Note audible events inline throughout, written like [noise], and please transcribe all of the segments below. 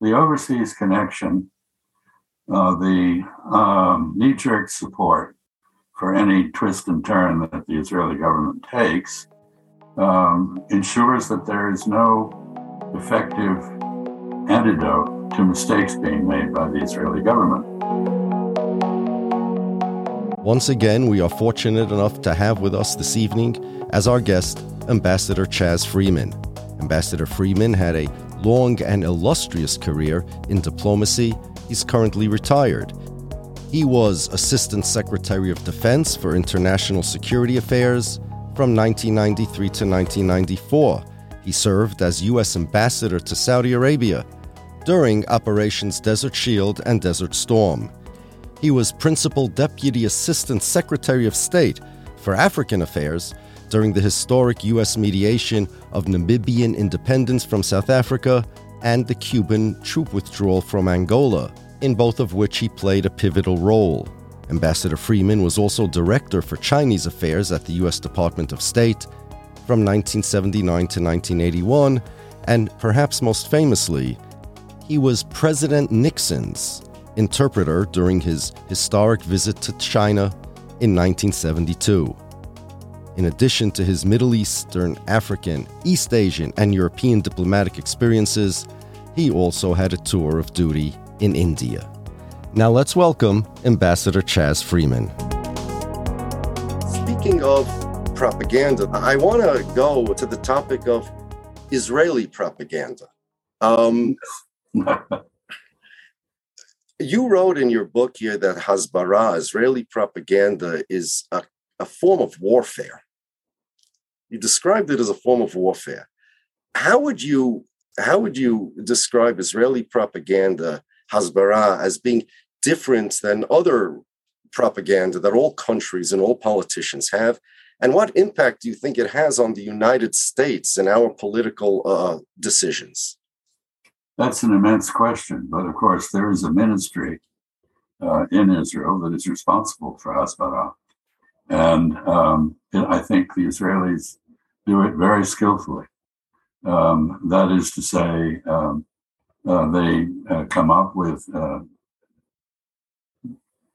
the overseas connection, uh, the um, knee jerk support for any twist and turn that the Israeli government takes um, ensures that there is no effective antidote to mistakes being made by the Israeli government. Once again, we are fortunate enough to have with us this evening as our guest Ambassador Chas Freeman. Ambassador Freeman had a long and illustrious career in diplomacy. He's currently retired. He was Assistant Secretary of Defense for International Security Affairs from 1993 to 1994. He served as U.S. Ambassador to Saudi Arabia during Operations Desert Shield and Desert Storm. He was Principal Deputy Assistant Secretary of State for African Affairs during the historic U.S. mediation of Namibian independence from South Africa and the Cuban troop withdrawal from Angola, in both of which he played a pivotal role. Ambassador Freeman was also Director for Chinese Affairs at the U.S. Department of State from 1979 to 1981, and perhaps most famously, he was President Nixon's interpreter during his historic visit to China in 1972. In addition to his Middle Eastern, African, East Asian, and European diplomatic experiences, he also had a tour of duty in India. Now let's welcome Ambassador Chas Freeman. Speaking of propaganda, I want to go to the topic of Israeli propaganda. Um, [laughs] you wrote in your book here that Hasbara, Israeli propaganda, is a, a form of warfare. You described it as a form of warfare. How would you how would you describe Israeli propaganda, Hasbara, as being different than other propaganda that all countries and all politicians have? And what impact do you think it has on the United States and our political uh, decisions? That's an immense question. But of course, there is a ministry uh, in Israel that is responsible for Hasbara. And um, I think the Israelis do it very skillfully. Um, that is to say, um, uh, they uh, come up with uh,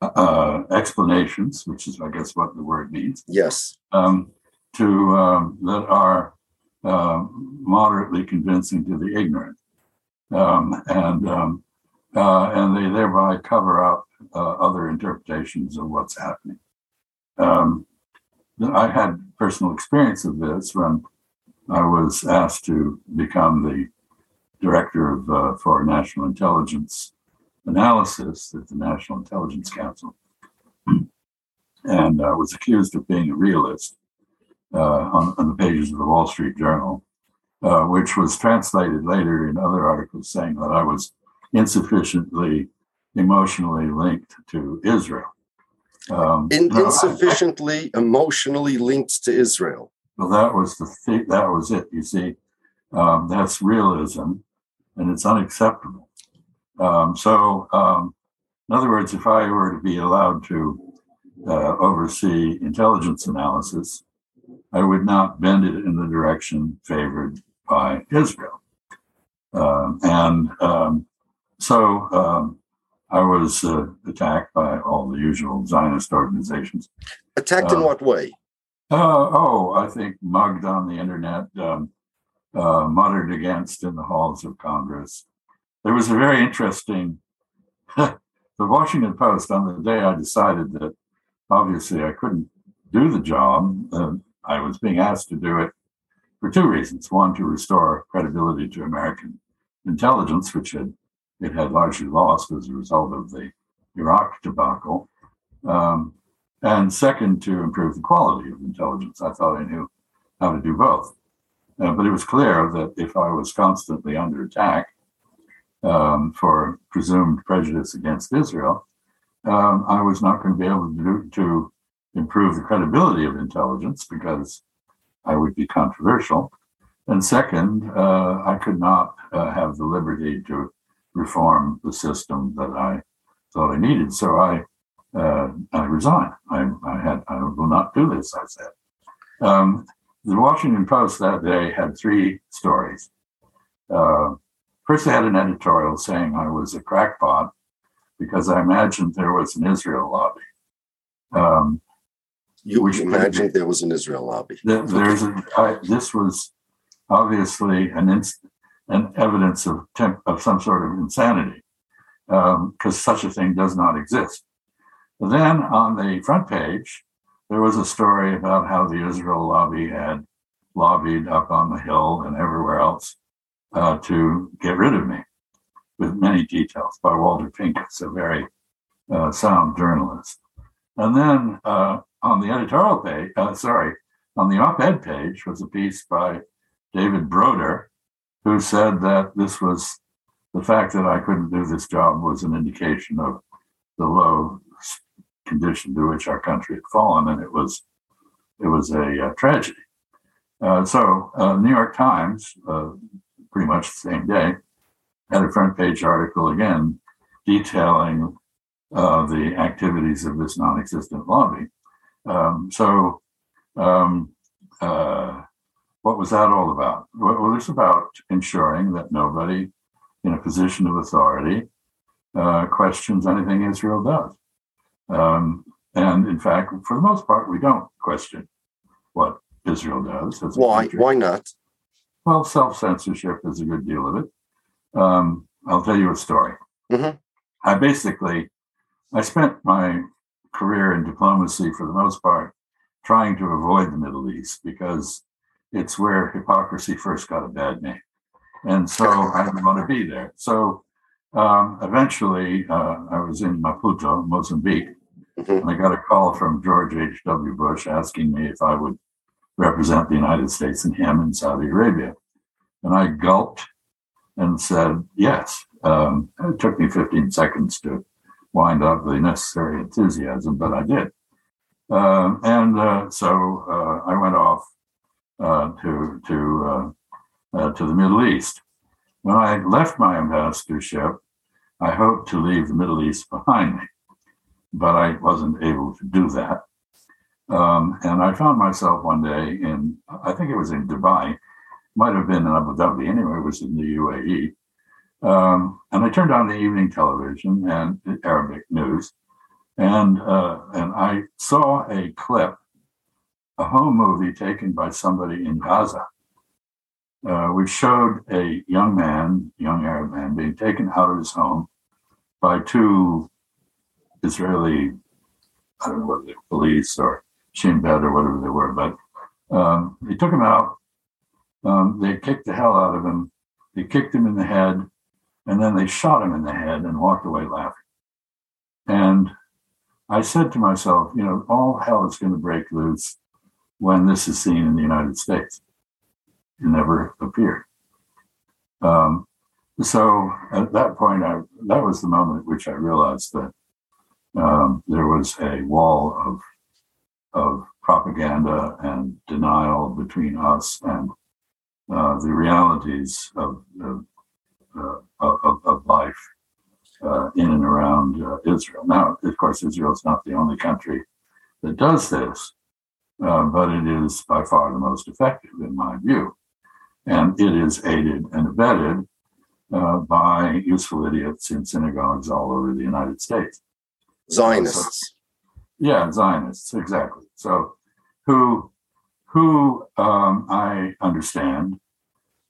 uh, explanations, which is, I guess, what the word means. Yes. Um, to um, that are uh, moderately convincing to the ignorant, um, and and they thereby cover up other interpretations of what's happening. Um, I had personal experience of this when I was asked to become the director of uh, for national intelligence analysis at the National Intelligence Council, and I was accused of being a realist uh, on, on, the pages of the Wall Street Journal, uh, which was translated later in other articles saying that I was insufficiently emotionally linked to Israel. Um, In, insufficiently I, emotionally linked to Israel. Well, that was the th- that was it. You see, um, that's realism, and it's unacceptable. Um, so, um, in other words, if I were to be allowed to uh, oversee intelligence analysis, I would not bend it in the direction favored by Israel. Um, and um, so I was uh, attacked by all the usual Zionist organizations. Attacked uh, in what way? Uh, oh, I think mugged on the internet, um, uh, muttered against in the halls of Congress. There was a very interesting, [laughs] the Washington Post, on the day I decided that obviously I couldn't do the job, uh, I was being asked to do it for two reasons. One, to restore credibility to American intelligence, which had it had largely lost as a result of the Iraq debacle. Um, and second, to improve the quality of intelligence. I thought I knew how to do both. Uh, but it was clear that if I was constantly under attack um, for presumed prejudice against Israel, um, I was not going to be able to, do, to improve the credibility of intelligence because I would be controversial. And second, uh, I could not uh, have the liberty to reform the system that I thought I needed. So I uh, I resigned. I, I, had I will not do this. I said. Um, the Washington Post that day had three stories. Uh, first they had an editorial saying I was a crackpot because I imagined there was an Israel lobby. Um, you imagined there was an Israel lobby. there's a, I, this was obviously an inst, an evidence of temp, of some sort of insanity because um, such a thing does not exist. Then on the front page, there was a story about how the Israel lobby had lobbied up on the Hill and everywhere else uh, to get rid of me, with many details by Walter Pincus, a very uh, sound journalist. And then uh, on the editorial page, uh, sorry, on the op ed page was a piece by David Broder, who said that this was the fact that I couldn't do this job was an indication of the low condition to which our country had fallen, and it was it was a uh, tragedy. Uh, so, uh, New York Times, uh, pretty much the same day, had a front page article again detailing uh, the activities of this non-existent lobby. Um, so, um, what was that all about? Well, it's about ensuring that nobody in a position of authority uh, questions anything Israel does. Um, and in fact, for the most part, we don't question what Israel does. Why? Why not? Well, self censorship is a good deal of it. Um, I'll tell you a story. Mm-hmm. I basically, I spent my career in diplomacy for the most part trying to avoid the Middle East because it's where hypocrisy first got a bad name. And so I didn't want to be there. So um, eventually uh, I was in Maputo, Mozambique, mm-hmm. and I got a call from George H.W. Bush asking me if I would represent the United States and him in Saudi Arabia. And I gulped and said yes. Um, it took me 15 seconds to wind up the necessary enthusiasm, but I did. Uh, and uh, so uh, I went off to to uh, uh, to the Middle East. When I left my ambassadorship, I hoped to leave the Middle East behind me, but I wasn't able to do that. Um, and I found myself one day in, I think it was in Dubai, might have been in Abu Dhabi, anyway, it was in the UAE. Um, and I turned on the evening television and Arabic news, and uh, and I saw a clip, a home movie taken by somebody in Gaza, uh, which showed a young man, young Arab man, being taken out of his home by two Israeli, I don't know whether they're police or Shin Bet or whatever they were, but um, they took him out. Um, they kicked the hell out of him. They kicked him in the head, and then they shot him in the head and walked away laughing. And I said to myself, you know, all hell is going to break loose when this is seen in the United States. It never appeared. Um, so at that point, I, that was the moment at which I realized that um, there was a wall of of propaganda and denial between us and uh, the realities of, of, uh, of, of life uh, in and around uh, Israel. Now, of course, Israel is not the only country that does this, uh, but it is by far the most effective, in my view. And it is aided and abetted uh, by useful idiots in synagogues all over the United States. Zionists. Yeah, Zionists, exactly. So, who, who um, I understand,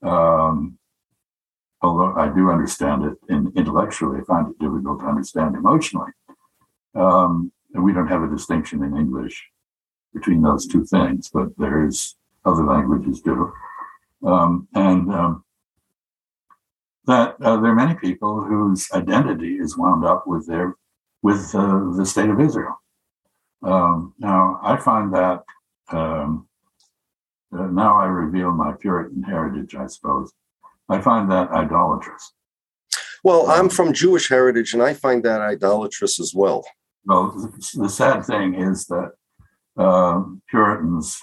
um, although I do understand it in, intellectually, I find it difficult to understand emotionally. Um, and we don't have a distinction in English between those two things, but there is other languages do. Um, and um, that uh, there are many people whose identity is wound up with their with uh, the state of Israel. Um, now, I find that um, uh, now I reveal my Puritan heritage, I suppose. I find that idolatrous. Well, I'm from Jewish heritage, and I find that idolatrous as well. Well, the sad thing is that uh, Puritans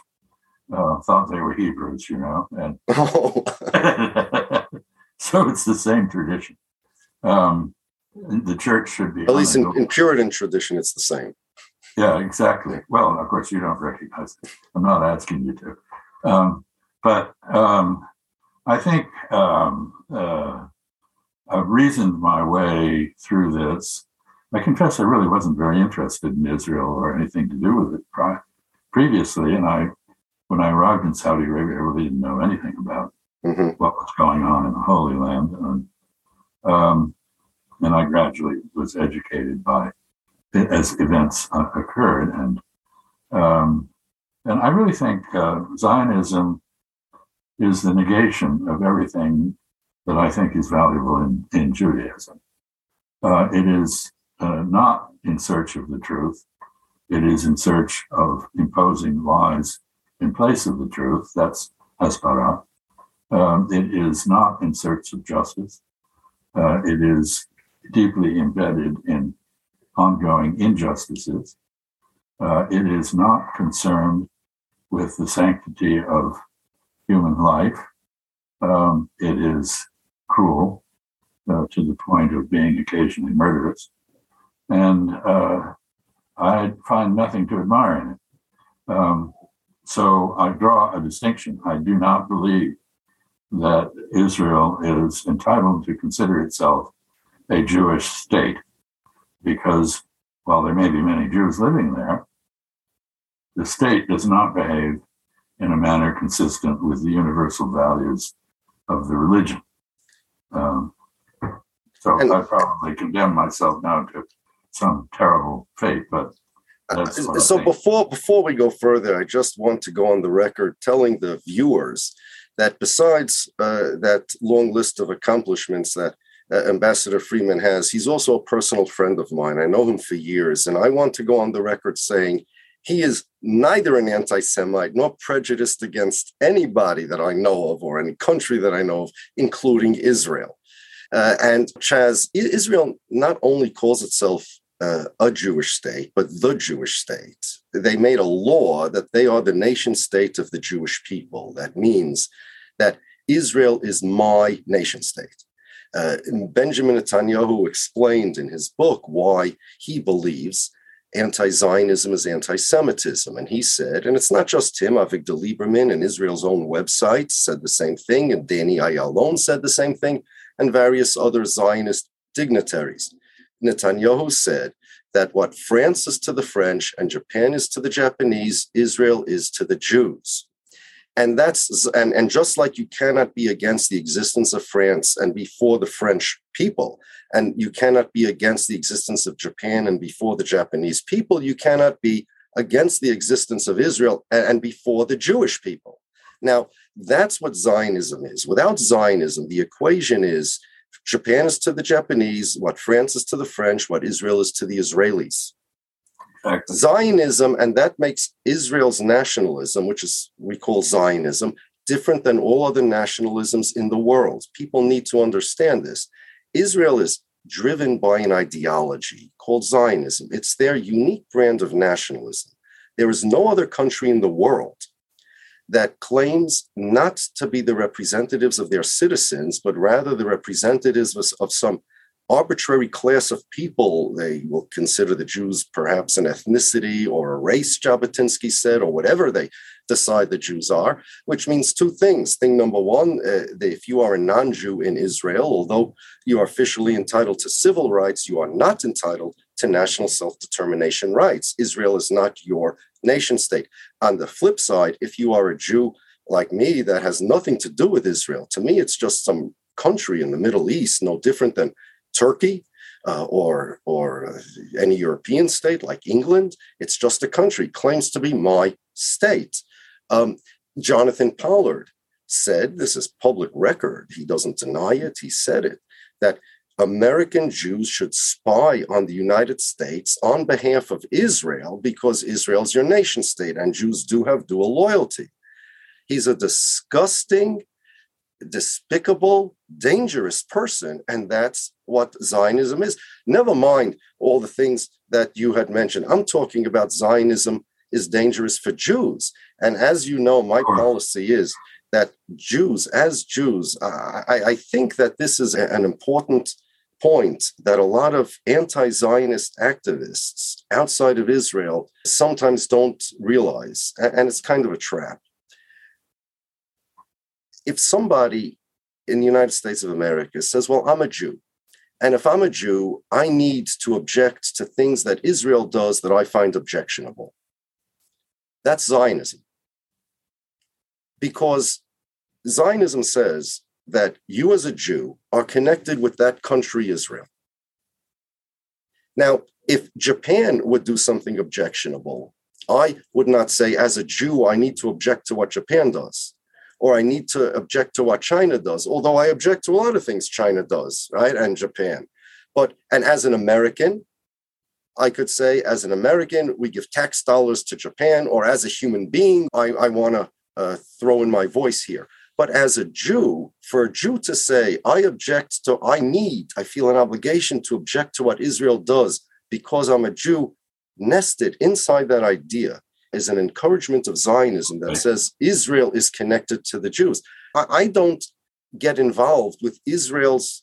uh, thought they were Hebrews, you know, and [laughs] oh. [laughs] so it's the same tradition. Um, the church should be at least in, in Puritan tradition, it's the same. Yeah, exactly. Well, of course, you don't recognize it. I'm not asking you to. Um, but um, I think um, uh, I've reasoned my way through this. I confess I really wasn't very interested in Israel or anything to do with it pri- previously. And I, when I arrived in Saudi Arabia, I really didn't know anything about mm-hmm. what was going on in the Holy Land. And, um, and I gradually was educated by as events uh, occurred. And um, and I really think uh, Zionism is the negation of everything that I think is valuable in, in Judaism. Uh, it is uh, not in search of the truth. It is in search of imposing lies in place of the truth. That's Hasbara. Um, it is not in search of justice. Uh, it is deeply embedded in ongoing injustices. Uh, it is not concerned with the sanctity of human life. Um, it is cruel uh, to the point of being occasionally murderous. And uh, I find nothing to admire in it. Um, so I draw a distinction. I do not believe that Israel is entitled to consider itself a Jewish state because while there may be many Jews living there, the state does not behave in a manner consistent with the universal values of the religion. Um, so and, I probably condemn myself now to some terrible fate, but uh, so before before we go further, I just want to go on the record telling the viewers that besides uh, that long list of accomplishments that uh, Ambassador Freeman has, he's also a personal friend of mine. I know him for years, and I want to go on the record saying he is neither an anti Semite nor prejudiced against anybody that I know of or any country that I know of, including Israel. Uh, and Chas, Israel not only calls itself uh, a Jewish state, but the Jewish state. They made a law that they are the nation state of the Jewish people. That means that Israel is my nation state. Uh, Benjamin Netanyahu explained in his book why he believes anti Zionism is anti Semitism. And he said, and it's not just him, Avigdor Lieberman and Israel's own website said the same thing, and Danny Ayalon said the same thing, and various other Zionist dignitaries. Netanyahu said that what France is to the French and Japan is to the Japanese, Israel is to the Jews. And that's and, and just like you cannot be against the existence of France and before the French people, and you cannot be against the existence of Japan and before the Japanese people, you cannot be against the existence of Israel and, and before the Jewish people. Now, that's what Zionism is. Without Zionism, the equation is Japan is to the Japanese, what France is to the French, what Israel is to the Israelis. Exactly. Zionism, and that makes Israel's nationalism, which is we call Zionism, different than all other nationalisms in the world. People need to understand this. Israel is driven by an ideology called Zionism. It's their unique brand of nationalism. There is no other country in the world that claims not to be the representatives of their citizens, but rather the representatives of some arbitrary class of people. They will consider the Jews perhaps an ethnicity or a race, Jabotinsky said, or whatever they decide the Jews are, which means two things. Thing number one, uh, if you are a non Jew in Israel, although you are officially entitled to civil rights, you are not entitled to national self determination rights. Israel is not your nation state. On the flip side, if you are a Jew like me that has nothing to do with Israel, to me, it's just some country in the Middle East, no different than Turkey uh, or or any European state like England. It's just a country claims to be my state. Um, Jonathan Pollard said, "This is public record. He doesn't deny it. He said it that." American Jews should spy on the United States on behalf of Israel because Israel's your nation state and Jews do have dual loyalty. He's a disgusting despicable, dangerous person. And that's what Zionism is. Never mind all the things that you had mentioned. I'm talking about Zionism is dangerous for Jews. And as you know, my policy is that Jews, as Jews, I, I think that this is an important point that a lot of anti Zionist activists outside of Israel sometimes don't realize. And it's kind of a trap if somebody in the United States of America says, well, I'm a Jew. And if I'm a Jew, I need to object to things that Israel does that I find objectionable. That's Zionism. Because Zionism says that you as a Jew are connected with that country, Israel. Now, if Japan would do something objectionable, I would not say, as a Jew, I need to object to what Japan does, or I need to object to what China does, although I object to a lot of things China does, right? And Japan. But, and as an American, I could say, as an American, we give tax dollars to Japan, or as a human being, I, I want to uh, throw in my voice here. But as a Jew, for a Jew to say, I object to, I need, I feel an obligation to object to what Israel does because I'm a Jew, nested inside that idea is an encouragement of Zionism that says Israel is connected to the Jews. I, I don't get involved with Israel's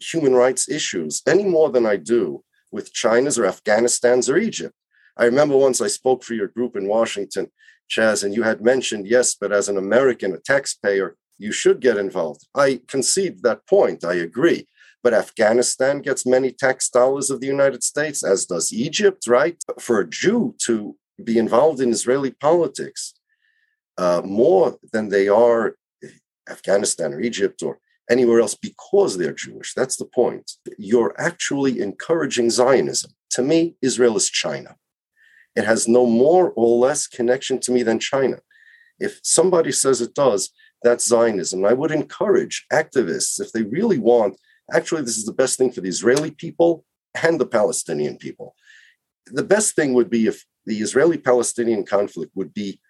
human rights issues any more than I do with China's or Afghanistan's or Egypt. I remember once I spoke for your group in Washington, Chas, and you had mentioned, yes, but as an American, a taxpayer, you should get involved. I concede that point. I agree. But Afghanistan gets many tax dollars of the United States, as does Egypt, right? For a Jew to be involved in Israeli politics uh, more than they are Afghanistan or Egypt or anywhere else because they're Jewish. That's the point. You're actually encouraging Zionism. To me, Israel is China. It has no more or less connection to me than China. If somebody says it does, that's Zionism. I would encourage activists, if they really want actually, this is the best thing for the Israeli people and the Palestinian people. The best thing would be if the Israeli Palestinian conflict would be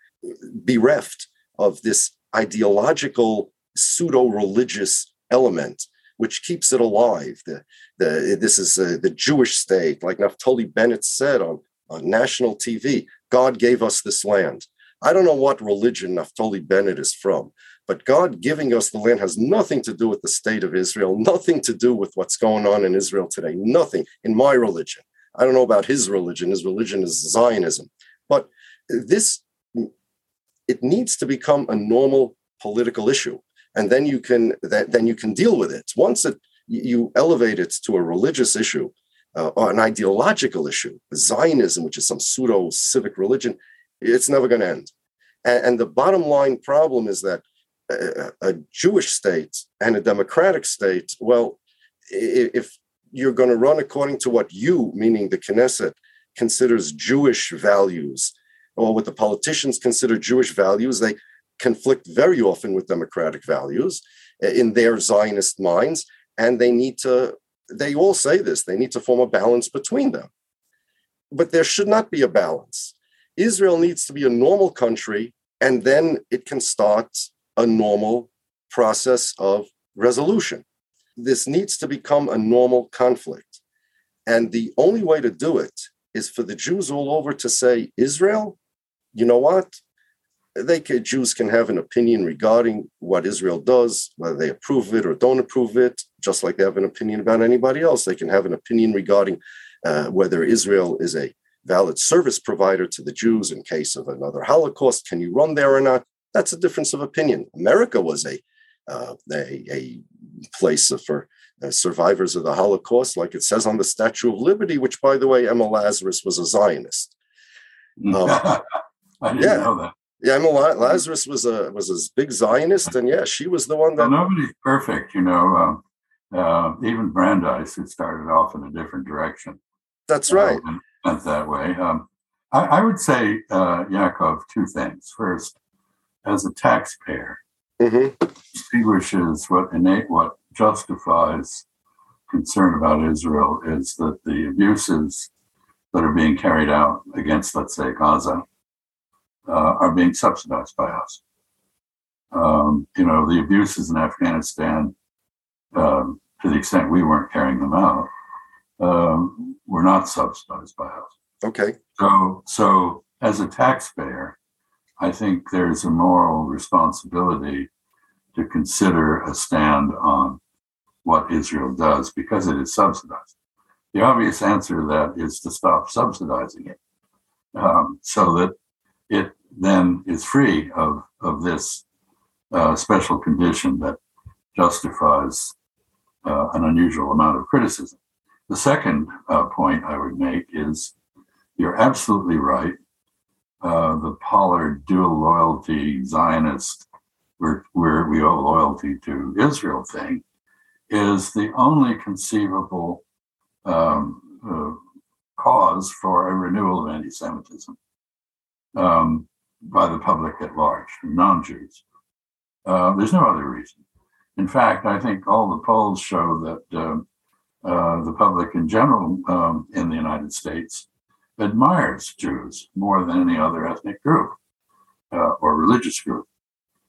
bereft of this ideological, pseudo religious element which keeps it alive. The, the, this is uh, the Jewish state, like Naftali Bennett said on, on national TV God gave us this land. I don't know what religion Naftali Bennett is from, but God giving us the land has nothing to do with the state of Israel, nothing to do with what's going on in Israel today, nothing in my religion. I don't know about his religion. His religion is Zionism. But this, it needs to become a normal political issue. And then you can then you can deal with it. Once it, you elevate it to a religious issue uh, or an ideological issue, Zionism, which is some pseudo civic religion, it's never going to end. And, and the bottom line problem is that a, a Jewish state and a democratic state, well, if you're going to run according to what you, meaning the Knesset, considers Jewish values, or what the politicians consider Jewish values, they conflict very often with democratic values uh, in their Zionist minds. And they need to, they all say this, they need to form a balance between them. But there should not be a balance. Israel needs to be a normal country, and then it can start a normal process of resolution. This needs to become a normal conflict. And the only way to do it is for the Jews all over to say, Israel, you know what? They can, Jews can have an opinion regarding what Israel does, whether they approve it or don't approve it, just like they have an opinion about anybody else. They can have an opinion regarding uh, whether Israel is a valid service provider to the Jews in case of another Holocaust. Can you run there or not? That's a difference of opinion. America was a uh, a, a, place for uh, survivors of the Holocaust, like it says on the Statue of Liberty, which, by the way, Emma Lazarus was a Zionist. [laughs] Um, yeah. Yeah, Emma Lazarus was a was a big Zionist, and yeah, she was the one that. Well, nobody's perfect, you know. Um, uh, even Brandeis, who started off in a different direction. That's right. Uh, went that way. Um, I, I, would say, uh, Yaakov, two things. First, as a taxpayer mm-hmm. distinguishes what innate what justifies concern about Israel is that the abuses that are being carried out against, let's say, Gaza, uh, are being subsidized by us. Um, you know, the abuses in Afghanistan, um, to the extent we weren't carrying them out, um, were not subsidized by us. Okay. So, so as a taxpayer, I think there's a moral responsibility to consider a stand on what Israel does because it is subsidized. The obvious answer to that is to stop subsidizing it um, so that it then is free of, of this uh, special condition that justifies uh, an unusual amount of criticism. The second uh, point I would make is you're absolutely right. Uh, the Pollard dual loyalty Zionist, where, we owe loyalty to Israel thing, is the only conceivable um, uh, cause for a renewal of anti Semitism um, by the public at large, non Jews. Uh, there's no other reason. In fact, I think all the polls show that um, uh, the public in general um, in the United States admires Jews more than any other ethnic group uh, or religious group.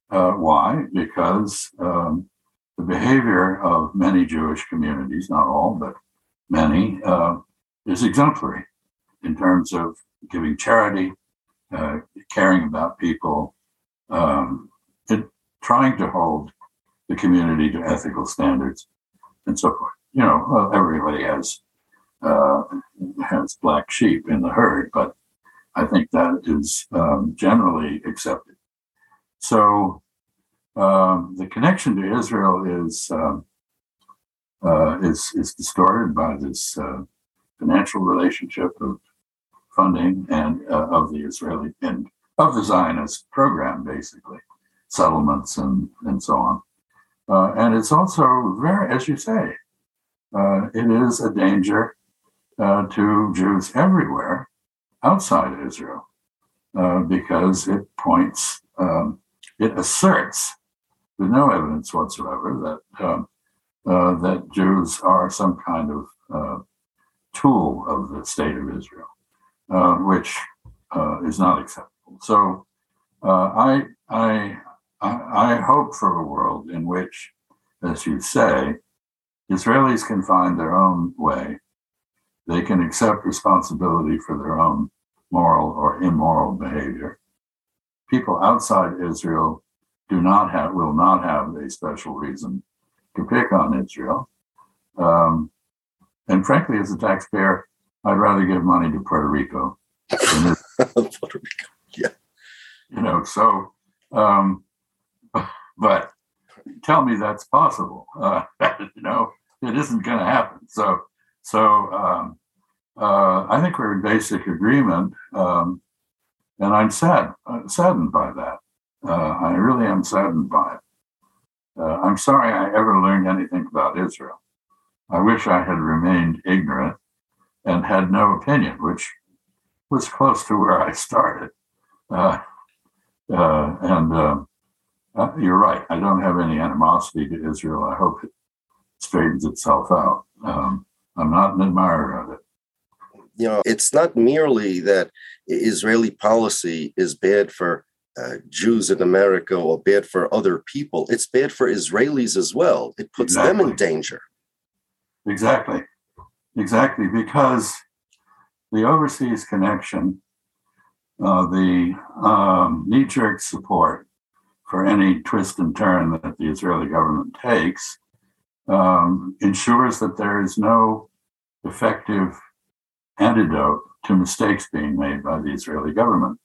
Uh, why? Because um, the behavior of many Jewish communities, not all, but many, uh, is exemplary in terms of giving charity, uh, caring about people, um, trying to hold the community to ethical standards, and so forth. You know, well, everybody has uh, has black sheep in the herd, but I think that is um, generally accepted. So um, the connection to Israel is um, uh, is is distorted by this uh, financial relationship of funding and uh, of the Israeli and of the Zionist program, basically settlements and and so on. Uh, and it's also very, as you say, uh, it is a danger uh, to Jews everywhere outside Israel because it points, um, it asserts with no evidence whatsoever that um, uh, that Jews are some kind of uh, tool of the state of Israel, uh, which uh, is not acceptable. So uh, I, I I hope for a world in which, as you say, Israelis can find their own way. They can accept responsibility for their own moral or immoral behavior. People outside Israel do not have will not have a special reason to pick on Israel. Um, and frankly, as a taxpayer, I'd rather give money to Puerto Rico [laughs] Puerto Rico. Yeah. You know, so um, [laughs] but tell me that's possible. [laughs] Uh, you know, it isn't going to happen. So, so um, uh, I think we're in basic agreement, um, and I'm sad, uh, saddened by that. Uh, I really am saddened by it. Uh, I'm sorry I ever learned anything about Israel. I wish I had remained ignorant and had no opinion, which was close to where I started. Uh, and um, uh, you're right. I don't have any animosity to Israel. I hope it straightens itself out. Um, I'm not an admirer of it. You know, it's not merely that Israeli policy is bad for uh, Jews in America or bad for other people. It's bad for Israelis as well. It puts exactly. them in danger. Exactly. Exactly. Because the overseas connection, uh, the um, knee jerk support for any twist and turn that the Israeli government takes um, ensures that there is no effective antidote to mistakes being made by the Israeli government.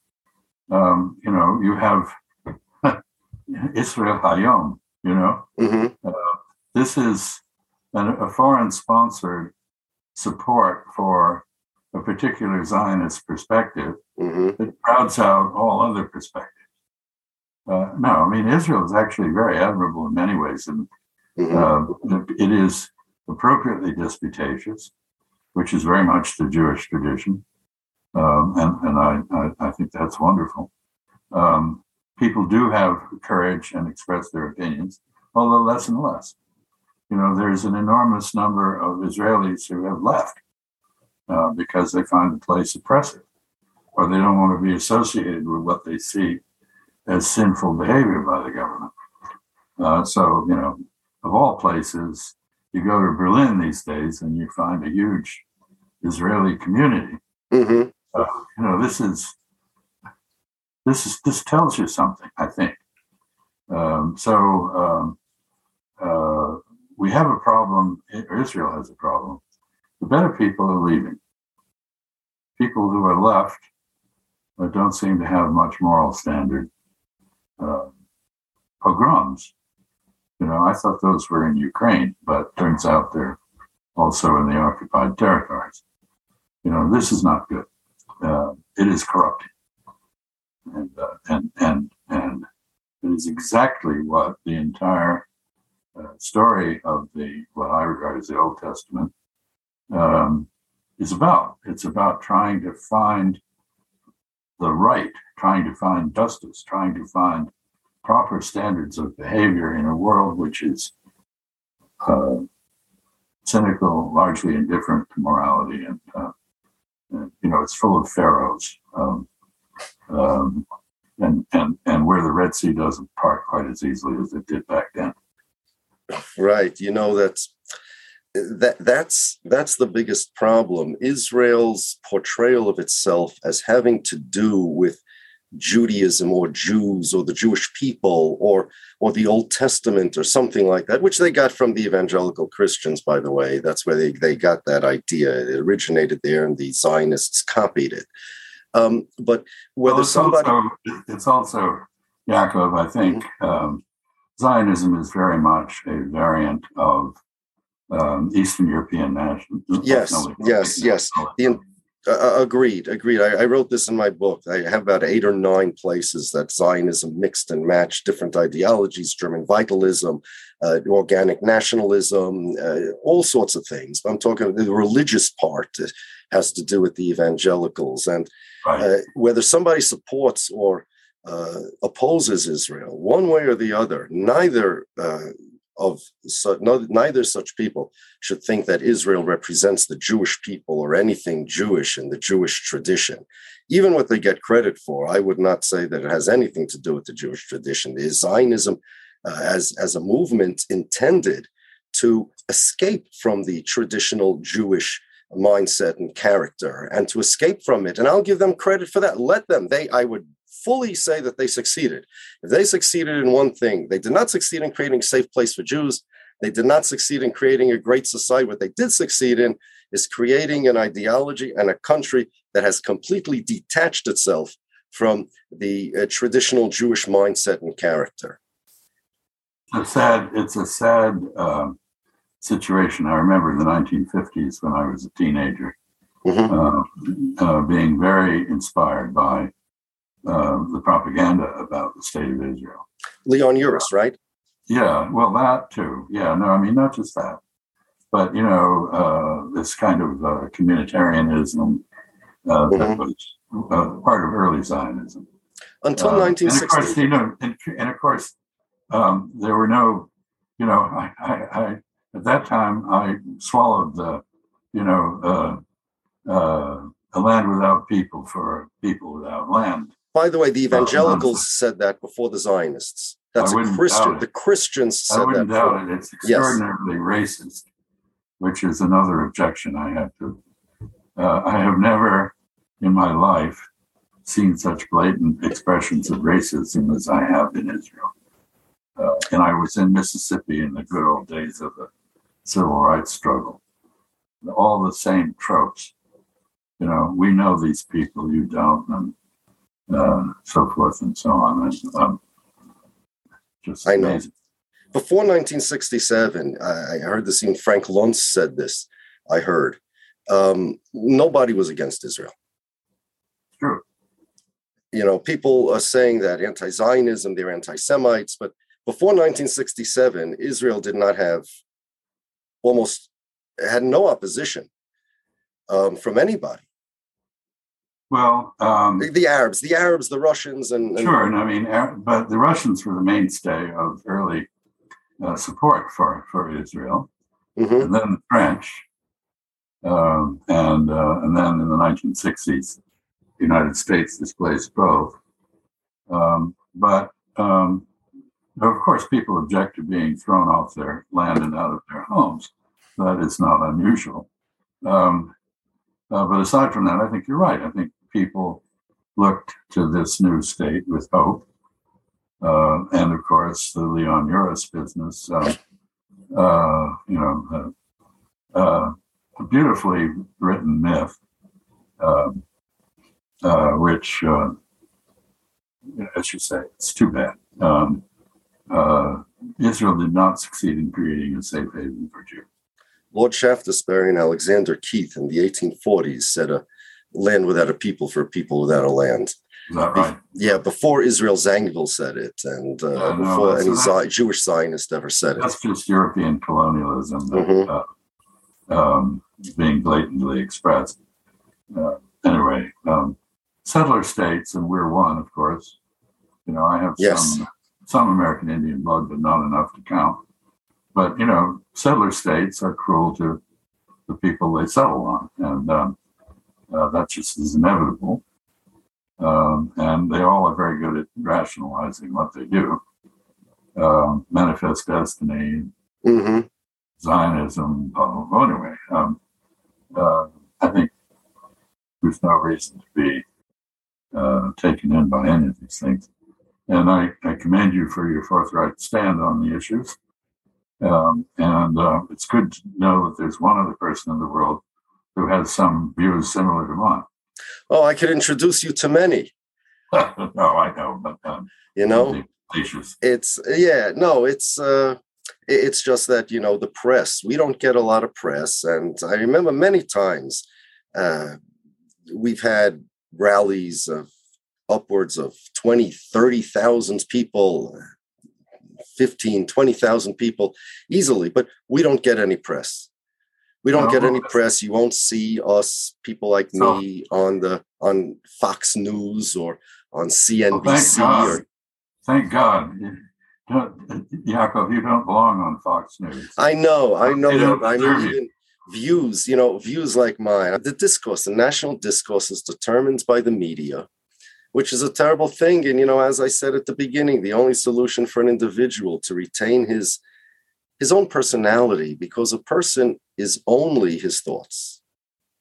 Um, you know, you have [laughs] Israel Hayom, you know, mm-hmm. uh, this is an, a foreign sponsored support for a particular Zionist perspective mm-hmm. that crowds out all other perspectives. Uh, no, I mean Israel is actually very admirable in many ways, and mm-hmm. uh, it is appropriately disputatious, which is very much the Jewish tradition, um, and and I, I, I think that's wonderful. Um, people do have courage and express their opinions, although less and less. You know, there's an enormous number of Israelis who have left uh, because they find the place oppressive, or they don't want to be associated with what they see as sinful behavior by the government. Uh, so, you know, of all places, you go to Berlin these days and you find a huge Israeli community. Mm-hmm. Uh, you know, this is this is this tells you something, I think. Um, so um, uh, we have a problem. Israel has a problem. The better people are leaving. People who are left uh, don't seem to have much moral standard uh, pogroms. You know, I thought those were in Ukraine, but turns out they're also in the occupied territories. You know, this is not good. Uh, it is corrupting, and uh, and and and it is exactly what the entire story of the what I regard as the Old Testament um, is about. It's about trying to find the right, trying to find justice, trying to find proper standards of behavior in a world which is uh, cynical, largely indifferent to morality, and, uh, and, you know it's full of pharaohs, um, um, and and and where the Red Sea doesn't part quite as easily as it did back then. Right. You know that's that that's that's the biggest problem. Israel's portrayal of itself as having to do with Judaism or Jews or the Jewish people or or the Old Testament or something like that, which they got from the evangelical Christians, by the way. That's where they, they got that idea. It originated there and the Zionists copied it. Um, but whether well, it's somebody also, it's also Yaakov, I think mm-hmm. um, Zionism is very much a variant of um, Eastern European national. Yes, yes, yes. The, uh, uh, agreed, agreed. I, I, wrote this in my book. I have about eight or nine places that Zionism mixed and matched different ideologies, German vitalism, uh, organic nationalism, uh, all sorts of things. But I'm talking the religious part has to do with the evangelicals and right. Uh, whether somebody supports or uh, opposes Israel, one way or the other, neither of so, no, neither such people should think that Israel represents the Jewish people or anything Jewish in the Jewish tradition. Even what they get credit for, I would not say that it has anything to do with the Jewish tradition. Is Zionism uh, as, as a movement intended to escape from the traditional Jewish mindset and character and to escape from it. And I'll give them credit for that. Let them. They I would fully say that they succeeded. If they succeeded in one thing, they did not succeed in creating a safe place for Jews. They did not succeed in creating a great society. What they did succeed in is creating an ideology and a country that has completely detached itself from the uh, traditional Jewish mindset and character. It's a sad. It's a sad uh, situation. I remember in the 1950s when I was a teenager, mm-hmm. uh, uh being very inspired by uh, the propaganda about the state of Israel. Leon Uris, right? Yeah, well, that too. Yeah, no, I mean, not just that, but, you know, uh, this kind of uh, communitarianism uh, mm-hmm. that was uh, part of early Zionism. Until 1960. And of course, you know, and, and of course, um, there were no, you know, I, I, I, at that time I swallowed the, you know, a land without people for people without land. By the way, the evangelicals said that before the Zionists. That's a Christian. The Christians said I wouldn't that. doubt it. It's extraordinarily yes. racist, which is another objection I have to. Uh, I have never in my life seen such blatant expressions of racism as I have in Israel. Uh, and I was in Mississippi in the good old days of the civil rights struggle. All the same tropes. You know, we know these people, you don't, and uh, so forth and so on. And, um, just I know. Amazing. Before 1967, I, I heard the scene. Frank Luntz said this. I heard um, nobody was against Israel. True. You know, people are saying that anti-Zionism, they're anti-Semites, but before 1967, Israel did not have almost had no opposition um, from anybody. Well, um, the, the, Arabs, the Arabs, the Russians, and, and sure. And I mean, but the Russians were the mainstay of early uh, support for for Israel, mm-hmm. and then the French, um, and uh, and then in the 1960s, the United States displaced both. Um, but um, of course, people object to being thrown off their land and out of their homes. That is not unusual. Um, uh, but aside from that, I think you're right. I think people looked to this new state with hope. Uh, and of course, the Leon Uris business, uh, uh, you know, uh, uh, a beautifully written myth, um, uh, which, as you say, it's too bad. Um, Israel did not succeed in creating a safe haven for Jews. Lord Shaftesbury and Alexander Keith in the 1840s said a land without a people for a people without a land. Is that right? Yeah, before Israel Zangwill said it, and uh, Yeah, no, before any Zi- Jewish Zionist ever said it. That's just European colonialism that, Mhm. uh, um, being blatantly expressed. Uh, anyway, um, settler states, and we're one, of course. You know, I have Yes. some some American Indian blood, but not enough to count. But you know, settler states are cruel to the people they settle on, and um, uh, that just is inevitable. Um, and they all are very good at rationalizing what they do. Um, manifest destiny, hmm Zionism, blah, blah, blah. Anyway, um, uh, I think there's no reason to be uh, taken in by any of these things. And I, I commend you for your forthright stand on the issues. Um, and uh, it's good to know that there's one other person in the world who has some views similar to mine. Oh, I could introduce you to many. [laughs] no, I know, but um, You know, it's yeah, no, it's uh, it's just that you know the press. We don't get a lot of press, and I remember many times uh, we've had rallies of upwards of 20 30,000 people 15 20,000 people easily but we don't get any press we don't No, get any press you won't see us people like me on the on Fox News or on Well, CNBC thank God. or Thank God. Yaakov, you don't belong on Fox News. I know, I know that. I mean, even views, you know, views like mine. The discourse, the national discourse is determined by the media, which is a terrible thing. And, you know, as I said at the beginning, the only solution for an individual to retain his his own personality, because a person is only his thoughts.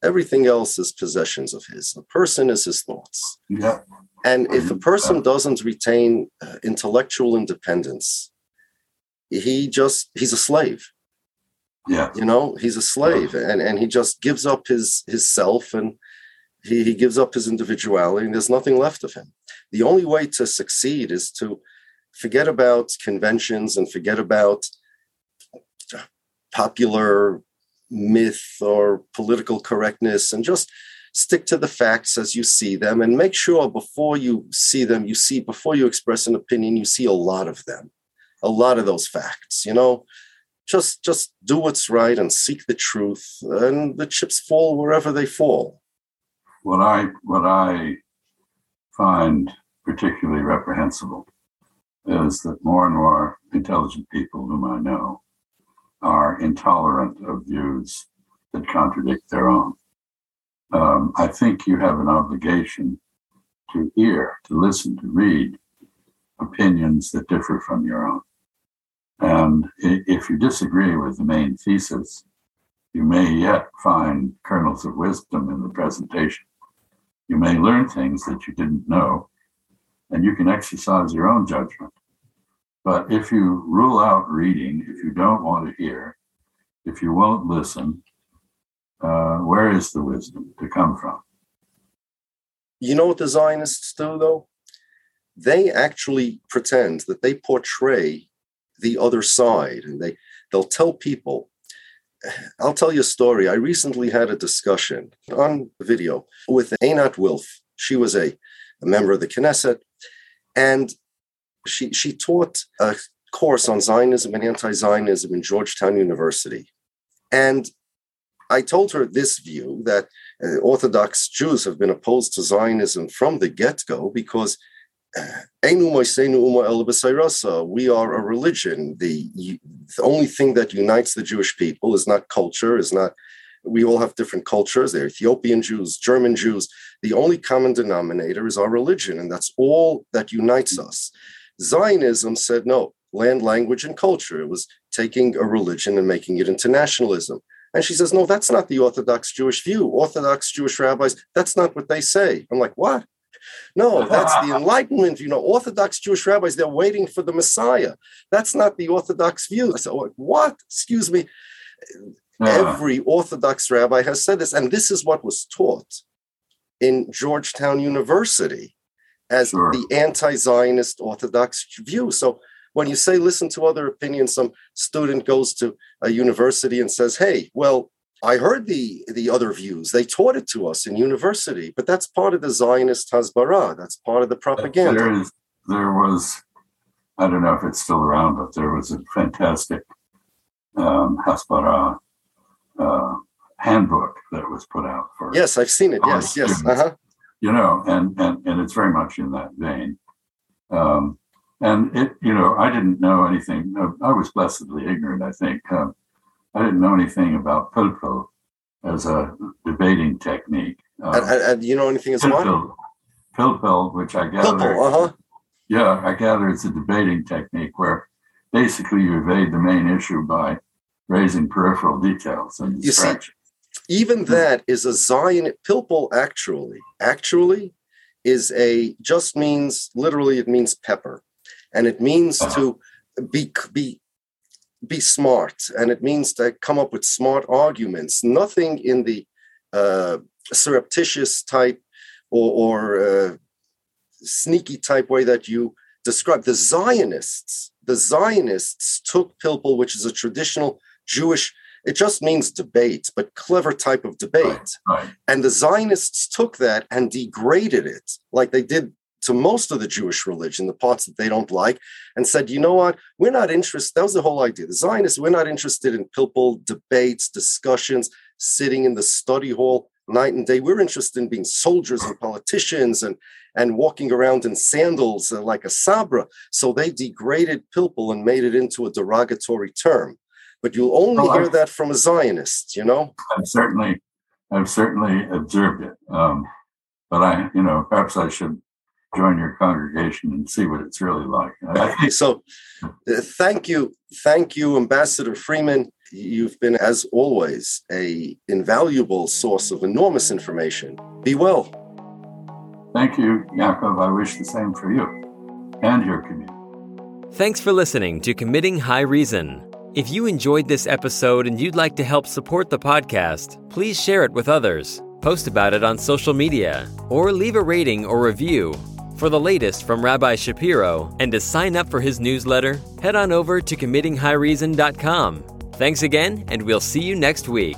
Everything else is possessions of his. A person is his thoughts. Yeah. And if a person doesn't retain uh, intellectual independence, he just he's a slave Yeah. you know he's a slave and and he just gives up his his self and he, he gives up his individuality and there's nothing left of him the only way to succeed is to forget about conventions and forget about popular myth or political correctness and just stick to the facts as you see them and make sure before you see them you see before you express an opinion you see a lot of them a lot of those facts you know? Just just do what's right and seek the truth and the chips fall wherever they fall. What I what I find particularly reprehensible is that more and more intelligent people whom I know are intolerant of views that contradict their own. Um, I think you have an obligation to hear, to listen, to read opinions that differ from your own. And if you disagree with the main thesis, you may yet find kernels of wisdom in the presentation. You may learn things that you didn't know, and you can exercise your own judgment. But if you rule out reading, if you don't want to hear, if you won't listen, uh, where is the wisdom to come from? you know what the zionists do though? They actually pretend that they portray the other side and they they'll tell people. I'll tell you a story. I recently had a discussion on video with Einat wilf. She was a, a member of the knesset and she she taught a course on zionism and anti-zionism in georgetown university and i told her this view that uh, Orthodox Jews have been opposed to Zionism from the get go because uh, we are a religion. The, the only thing that unites the Jewish people is not culture, is not. We all have different cultures. They're Ethiopian Jews, German Jews. The only common denominator is our religion, and that's all that unites us. Zionism said no, land, language, and culture. It was taking a religion and making it into nationalism. And she says, No, that's not the Orthodox Jewish view. Orthodox Jewish rabbis, that's not what they say. I'm like, What? No, that's the [laughs] Enlightenment. You know, Orthodox Jewish rabbis, they're waiting for the Messiah. That's not the Orthodox view. So, what? Excuse me. Every Orthodox rabbi has said this. And this is what was taught in Georgetown University as Sure. the anti Zionist Orthodox view. So, when you say listen to other opinions, some student goes to a university and says, "Hey, well, I heard the the other views. They taught it to us in university, but that's part of the Zionist Hasbara. That's part of the propaganda." There, is, there was, I don't know if it's still around, but there was a fantastic um, Hasbara uh, handbook that was put out for. Yes, I've seen it. Yes, yes. Uh-huh. You know, and, and and it's very much in that vein. Um, and it, you know, I didn't know anything. I was blessedly ignorant. I think um, I didn't know anything about pilpul as a debating technique. Um, and, and, you know anything as well? Pilpul, which I gather, pilpul, uh-huh. yeah, I gather it's a debating technique where basically you evade the main issue by raising peripheral details and distractions. Even that is a Zion pilpul. Actually, actually, is a just means literally it means pepper. And it means uh-huh. to be be be smart. And it means to come up with smart arguments. Nothing in the uh, surreptitious type or, or uh, sneaky type way that you describe. The zionists the zionists took pilpul which is a traditional jewish it just means debate but clever type of debate right, right. and the zionists took that and degraded it like they did to most of the Jewish religion, the parts that they don't like, and said, you know what, we're not interested. That was the whole idea. The Zionists, we're not interested in pilpul debates, discussions, sitting in the study hall night and day. We're interested in being soldiers and politicians and, and walking around in sandals uh, like a sabra. So they degraded pilpul and made it into a derogatory term. But you'll only hear that from a Zionist, you know? I've certainly, I've certainly observed it. Um, but I, you know, perhaps I should join your congregation and see what it's really like. so, uh, thank you, thank you, Ambassador Freeman. You've been, as always, a invaluable source of enormous information. Be well. Thank you, Yaakov. I wish the same for you and your community. Thanks for listening to Committing High Treason. If you enjoyed this episode and you'd like to help support the podcast, please share it with others, post about it on social media, or leave a rating or review for the latest from Rabbi Shapiro and to sign up for his newsletter, head on over to committinghightreason.com. Thanks again, and we'll see you next week.